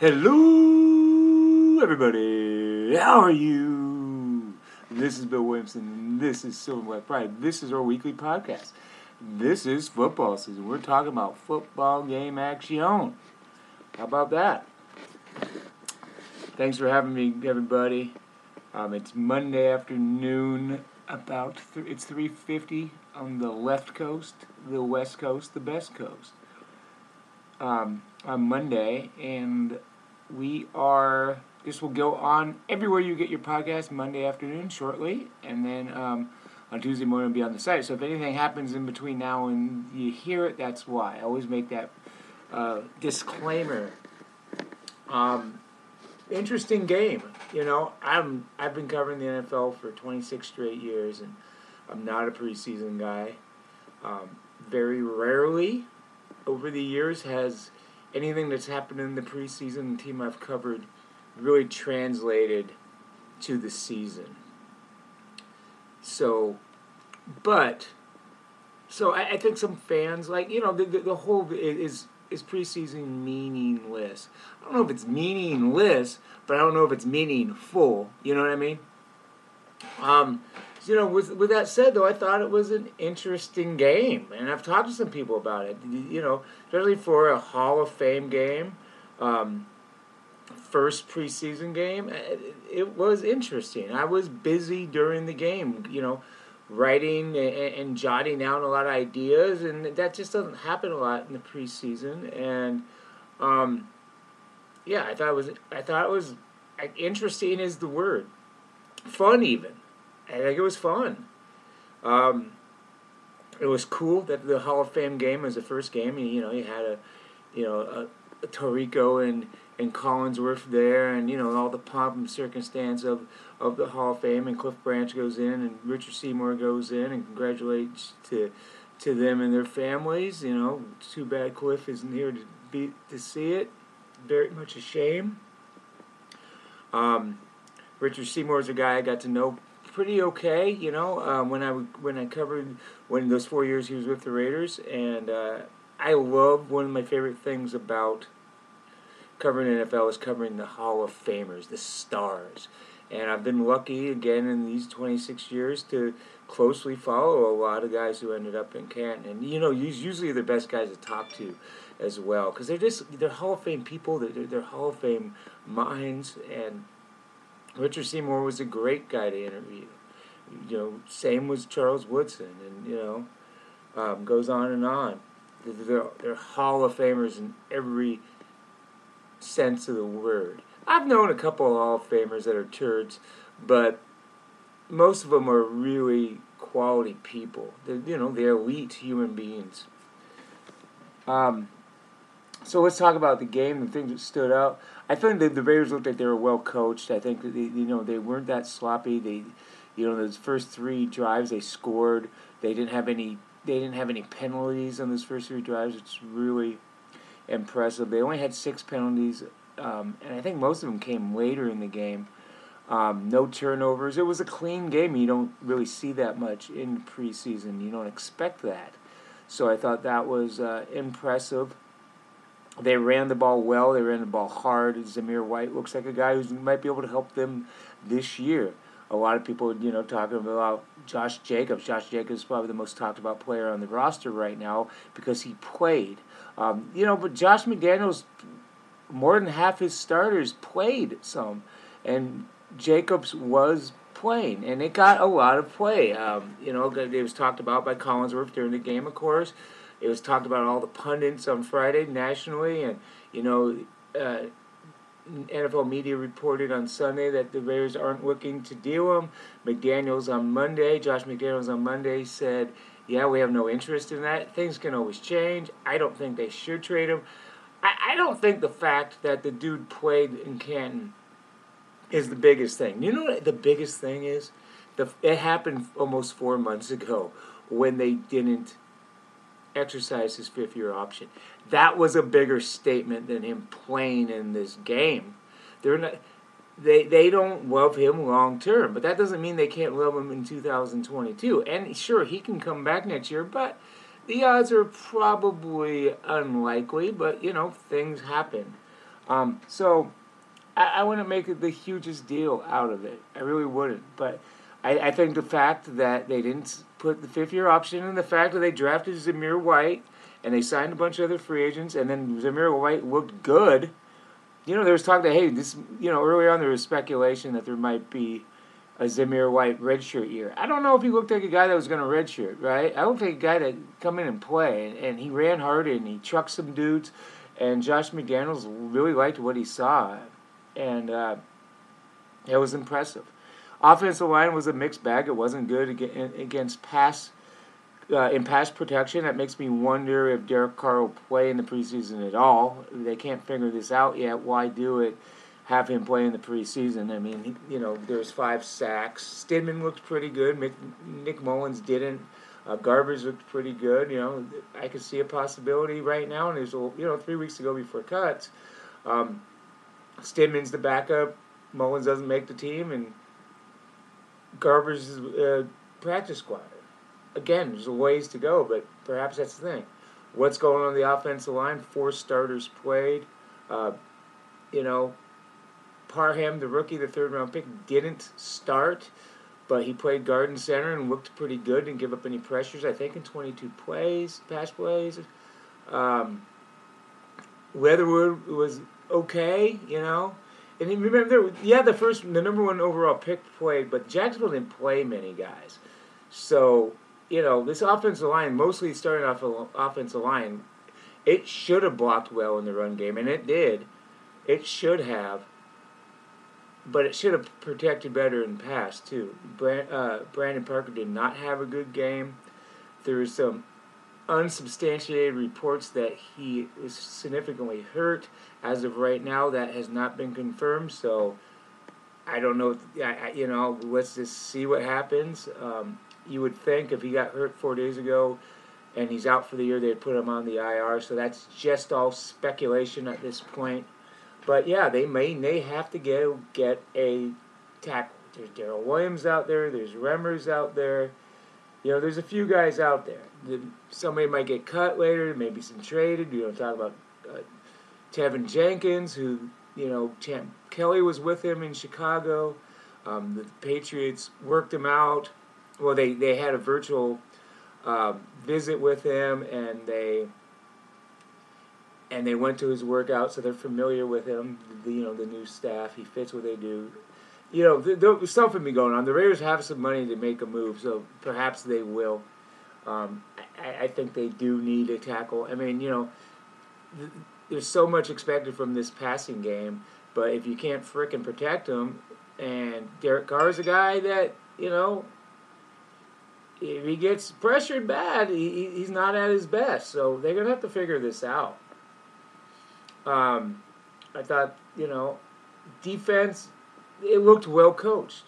Hello, everybody. How are you? This is Bill Williamson. This is Silver Black Pride. This is our weekly podcast. This is football season. We're talking about football game action. How about that? Thanks for having me, everybody. Um, it's Monday afternoon. About th- it's three fifty on the left coast, the west coast, the best coast. Um, on Monday, and we are this will go on everywhere you get your podcast Monday afternoon shortly, and then um, on Tuesday morning it'll be on the site. So if anything happens in between now and you hear it, that's why. I always make that uh, disclaimer. Um, interesting game, you know. I'm I've been covering the NFL for 26 straight years, and I'm not a preseason guy. Um, very rarely the years has anything that's happened in the preseason, the team I've covered, really translated to the season. So, but, so I, I think some fans like you know the the, the whole is is preseason meaningless. I don't know if it's meaningless, but I don't know if it's meaningful. You know what I mean? Um, you know, with with that said, though, I thought it was an interesting game, and I've talked to some people about it. You know, especially for a Hall of Fame game, um, first preseason game, it, it, was interesting. I was busy during the game, you know, writing and, and, jotting down a lot of ideas, and that just doesn't happen a lot in the preseason. And um, yeah, I thought it was I thought it was interesting is the word, fun even. I think it was fun. Um, it was cool that the Hall of Fame game was the first game. You, know, you had a, you know, a, a Tirico and and Collinsworth there, and you know all the pomp and circumstance of of the Hall of Fame. And Cliff Branch goes in, and Richard Seymour goes in, and congratulates to to them and their families. You know, too bad Cliff isn't here to be to see it. Very much a shame. Um, Richard Seymour is a guy I got to know pretty okay, you know. Um, when I when I covered when those four years he was with the Raiders, and uh, I love one of my favorite things about covering NFL is covering the Hall of Famers, the stars. And I've been lucky again in these 26 years to closely follow a lot of guys who ended up in Canton. And you know, usually the best guys to talk to as well because they're just they're Hall of Fame people. They're, they're Hall of Fame minds and Richard Seymour was a great guy to interview. You know, same was Charles Woodson, and you know, um, goes on and on. They're, they're Hall of Famers in every sense of the word. I've known a couple of Hall of Famers that are turds, but most of them are really quality people. They're, you know, they're elite human beings. Um, so let's talk about the game and things that stood out. I think the, the Raiders looked like they were well coached. I think they, you know they weren't that sloppy. They, you know, those first three drives they scored. They didn't have any. They didn't have any penalties on those first three drives. It's really impressive. They only had six penalties, um, and I think most of them came later in the game. Um, no turnovers. It was a clean game. You don't really see that much in preseason. You don't expect that. So I thought that was uh, impressive. They ran the ball well. They ran the ball hard. Zamir White looks like a guy who might be able to help them this year. A lot of people, you know, talking about Josh Jacobs. Josh Jacobs is probably the most talked about player on the roster right now because he played. Um, you know, but Josh McDaniels, more than half his starters played some, and Jacobs was playing, and it got a lot of play. Um, you know, it was talked about by Collinsworth during the game, of course. It was talked about all the pundits on Friday nationally, and you know, uh, NFL media reported on Sunday that the Raiders aren't looking to deal him. McDaniels on Monday, Josh McDaniels on Monday said, "Yeah, we have no interest in that. Things can always change. I don't think they should trade him." I, I don't think the fact that the dude played in Canton is the biggest thing. You know what the biggest thing is? The, it happened almost four months ago when they didn't exercise his fifth year option. That was a bigger statement than him playing in this game. They're not they they don't love him long term, but that doesn't mean they can't love him in 2022. And sure, he can come back next year, but the odds are probably unlikely. But you know, things happen. Um, so I, I wouldn't make the hugest deal out of it. I really wouldn't. But I, I think the fact that they didn't put the fifth year option and the fact that they drafted Zamir White and they signed a bunch of other free agents and then Zamir White looked good you know, there was talk that hey, this, you know, earlier on there was speculation that there might be a Zamir White redshirt year. I don't know if he looked like a guy that was going to redshirt, right? I don't think a guy that come in and play, and, and he ran hard and he trucked some dudes, and Josh McDaniels really liked what he saw, and uh, it was impressive. Offensive line was a mixed bag. It wasn't good against pass uh, in pass protection. That makes me wonder if Derek Carr will play in the preseason at all. They can't figure this out yet. Why do it? Have him play in the preseason. I mean, you know, there's five sacks. Stidham looked pretty good. Nick Mullens didn't. Uh, Garbers looked pretty good. You know, I could see a possibility right now, and there's you know three weeks to go before cuts. Um, Stidham's the backup. Mullens doesn't make the team, and Garbers uh, practice squad again, there's a ways to go, but perhaps that's the thing. What's going on the offensive line? Four starters played. Uh, you know, Parham, the rookie, the third round pick, didn't start, but he played guard and center and looked pretty good. Didn't give up any pressures. I think in 22 plays, pass plays. Um, was okay, you know. And remember, yeah, the first, the number one overall pick played, but Jacksonville didn't play many guys. So you know, this offensive line, mostly starting off an offensive line, it should have blocked well in the run game, and it did. It should have, but it should have protected better in pass too. Uh, Brandon Parker did not have a good game. There was some unsubstantiated reports that he is significantly hurt. As of right now, that has not been confirmed. So I don't know. I, you know, let's just see what happens. Um, you would think if he got hurt four days ago and he's out for the year, they'd put him on the IR. So that's just all speculation at this point. But yeah, they may they have to go get a tackle. There's Daryl Williams out there. There's Remmers out there. You know, there's a few guys out there. Somebody might get cut later. Maybe some traded. You know, talk about uh, Teven Jenkins, who you know Champ Kelly was with him in Chicago. Um, the Patriots worked him out well, they, they had a virtual uh, visit with him, and they and they went to his workout, so they're familiar with him. The, you know, the new staff. He fits what they do. You know, there's something be going on. The Raiders have some money to make a move, so perhaps they will. Um, I, I, think they do need a tackle. I mean, you know, th- there's so much expected from this passing game, but if you can't fricking protect them, and Derek Carr is a guy that you know if he gets pressured bad, he, he's not at his best. So they're gonna have to figure this out. Um, I thought, you know, defense, it looked well coached.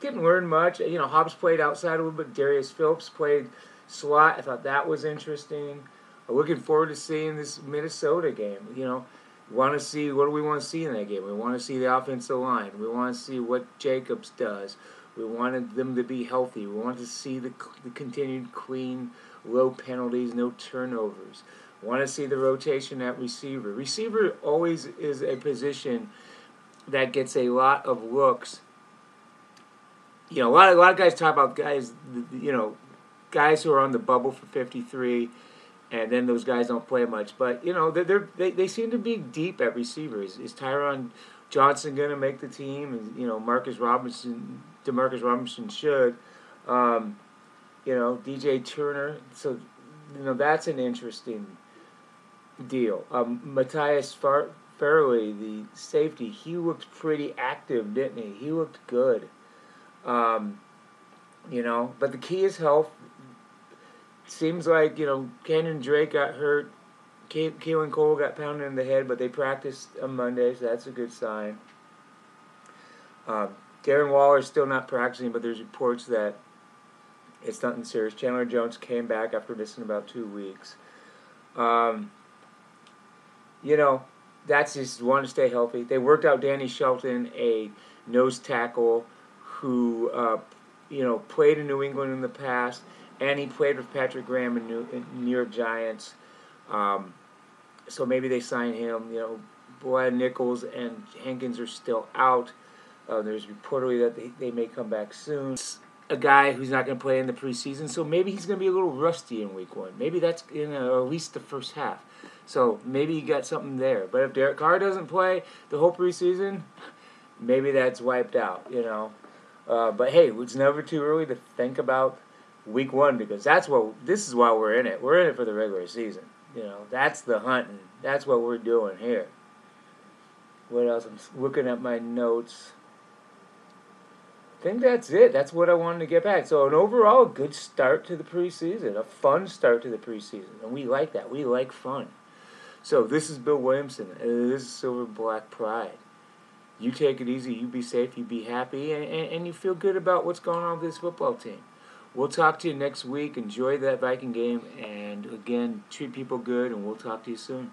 Didn't learn much. You know, Hobbs played outside a little bit. Darius Phillips played slot. I thought that was interesting. I'm looking forward to seeing this Minnesota game. You know, want to see what do we want to see in that game? We want to see the offensive line. We want to see what Jacobs does. We wanted them to be healthy. We wanted to see the, the continued clean, low penalties, no turnovers. We want to see the rotation at receiver. Receiver always is a position that gets a lot of looks. You know, a lot of, a lot of guys talk about guys, you know, guys who are on the bubble for 53, and then those guys don't play much. But, you know, they're, they they seem to be deep at receivers. Is Tyron Johnson going to make the team? Is, you know, Marcus Robinson Demarcus Robinson should. Um, you know, DJ Turner. So, you know, that's an interesting deal. Um, Matthias Far- Farley, the safety, he looked pretty active, didn't he? He looked good. Um, you know, but the key is health. Seems like, you know, Kenyan Drake got hurt. Keelan Cole got pounded in the head, but they practiced on Monday, so that's a good sign. Um, Darren Waller is still not practicing, but there's reports that it's nothing serious. Chandler Jones came back after missing about two weeks. Um, you know, that's just want to stay healthy. They worked out Danny Shelton, a nose tackle who, uh, you know, played in New England in the past, and he played with Patrick Graham in New, in New York Giants. Um, so maybe they sign him. You know, Brad Nichols and Hankins are still out. Uh, there's reportedly that they, they may come back soon. A guy who's not going to play in the preseason, so maybe he's going to be a little rusty in week one. Maybe that's in a, at least the first half. So maybe you got something there. But if Derek Carr doesn't play the whole preseason, maybe that's wiped out. You know. Uh, but hey, it's never too early to think about week one because that's what this is why we're in it. We're in it for the regular season. You know, that's the hunting. That's what we're doing here. What else? I'm looking at my notes. I think that's it. That's what I wanted to get back. So, an overall good start to the preseason, a fun start to the preseason. And we like that. We like fun. So, this is Bill Williamson. This is Silver Black Pride. You take it easy. You be safe. You be happy. And, and, and you feel good about what's going on with this football team. We'll talk to you next week. Enjoy that Viking game. And again, treat people good. And we'll talk to you soon.